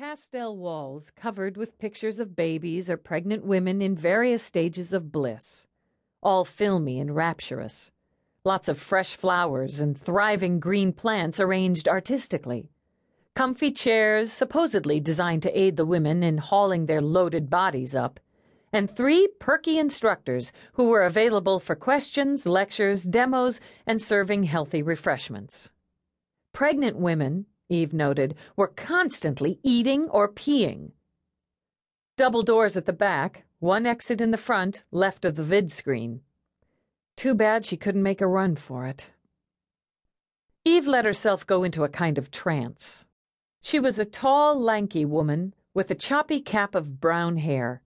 Pastel walls covered with pictures of babies or pregnant women in various stages of bliss, all filmy and rapturous. Lots of fresh flowers and thriving green plants arranged artistically. Comfy chairs, supposedly designed to aid the women in hauling their loaded bodies up. And three perky instructors who were available for questions, lectures, demos, and serving healthy refreshments. Pregnant women, Eve noted, were constantly eating or peeing. Double doors at the back, one exit in the front, left of the vid screen. Too bad she couldn't make a run for it. Eve let herself go into a kind of trance. She was a tall, lanky woman with a choppy cap of brown hair.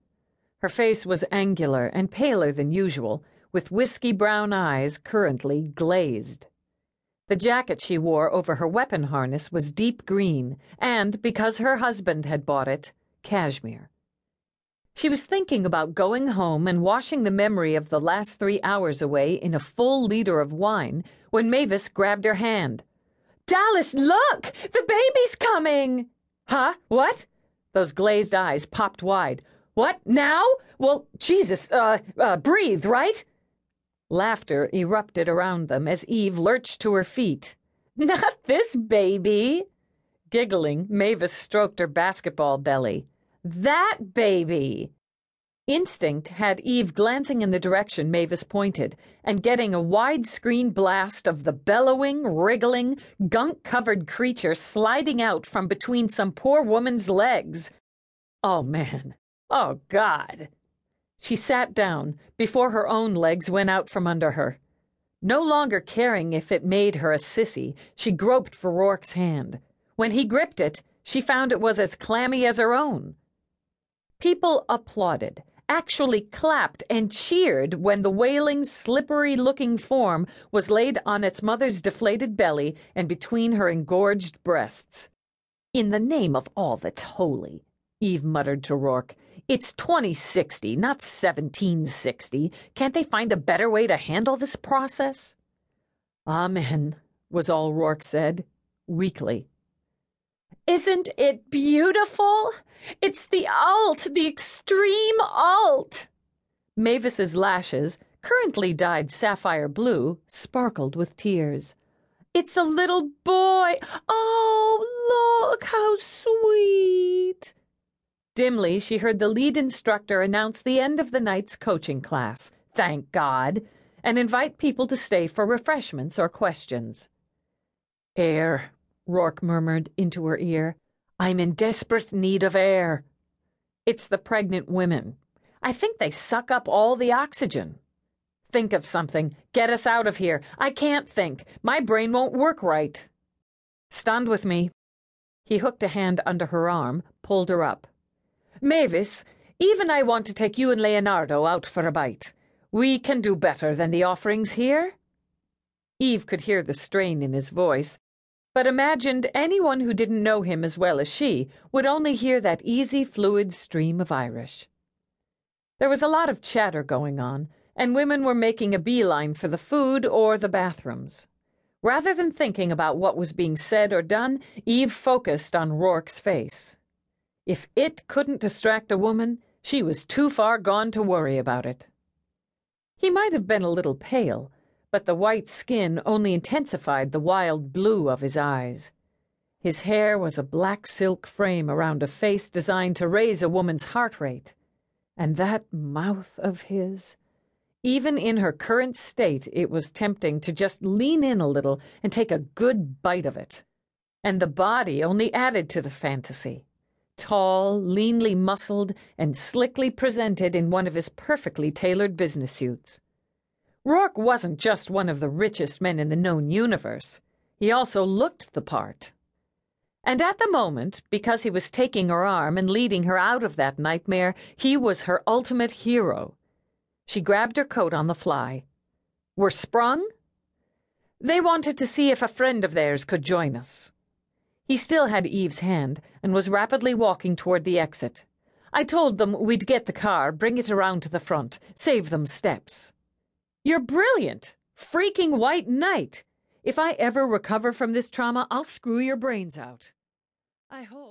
Her face was angular and paler than usual, with whiskey brown eyes currently glazed. The jacket she wore over her weapon harness was deep green, and, because her husband had bought it, cashmere. She was thinking about going home and washing the memory of the last three hours away in a full liter of wine when Mavis grabbed her hand. Dallas, look! The baby's coming! Huh? What? Those glazed eyes popped wide. What? Now? Well, Jesus, uh, uh, breathe, right? Laughter erupted around them as Eve lurched to her feet. Not this baby! Giggling, Mavis stroked her basketball belly. That baby! Instinct had Eve glancing in the direction Mavis pointed and getting a widescreen blast of the bellowing, wriggling, gunk covered creature sliding out from between some poor woman's legs. Oh, man. Oh, God. She sat down before her own legs went out from under her. No longer caring if it made her a sissy, she groped for Roarke's hand. When he gripped it, she found it was as clammy as her own. People applauded, actually clapped and cheered when the wailing, slippery looking form was laid on its mother's deflated belly and between her engorged breasts. In the name of all that's holy, Eve muttered to Roarke. It's 2060, not 1760. Can't they find a better way to handle this process? Amen, was all Roarke said, weakly. Isn't it beautiful? It's the alt, the extreme alt. Mavis's lashes, currently dyed sapphire blue, sparkled with tears. It's a little boy. Oh, look, how sweet. Dimly, she heard the lead instructor announce the end of the night's coaching class, thank God, and invite people to stay for refreshments or questions. Air, Roarke murmured into her ear. I'm in desperate need of air. It's the pregnant women. I think they suck up all the oxygen. Think of something. Get us out of here. I can't think. My brain won't work right. Stand with me. He hooked a hand under her arm, pulled her up. Mavis, even I want to take you and Leonardo out for a bite. We can do better than the offerings here. Eve could hear the strain in his voice, but imagined anyone who didn't know him as well as she would only hear that easy, fluid stream of Irish. There was a lot of chatter going on, and women were making a beeline for the food or the bathrooms. Rather than thinking about what was being said or done, Eve focused on Roarke's face. If it couldn't distract a woman, she was too far gone to worry about it. He might have been a little pale, but the white skin only intensified the wild blue of his eyes. His hair was a black silk frame around a face designed to raise a woman's heart rate. And that mouth of his. Even in her current state, it was tempting to just lean in a little and take a good bite of it. And the body only added to the fantasy tall, leanly muscled, and slickly presented in one of his perfectly tailored business suits. Roarke wasn't just one of the richest men in the known universe, he also looked the part. And at the moment, because he was taking her arm and leading her out of that nightmare, he was her ultimate hero. She grabbed her coat on the fly. We're sprung? They wanted to see if a friend of theirs could join us. He still had Eve's hand and was rapidly walking toward the exit. I told them we'd get the car, bring it around to the front, save them steps. You're brilliant! Freaking white knight! If I ever recover from this trauma, I'll screw your brains out. I hope.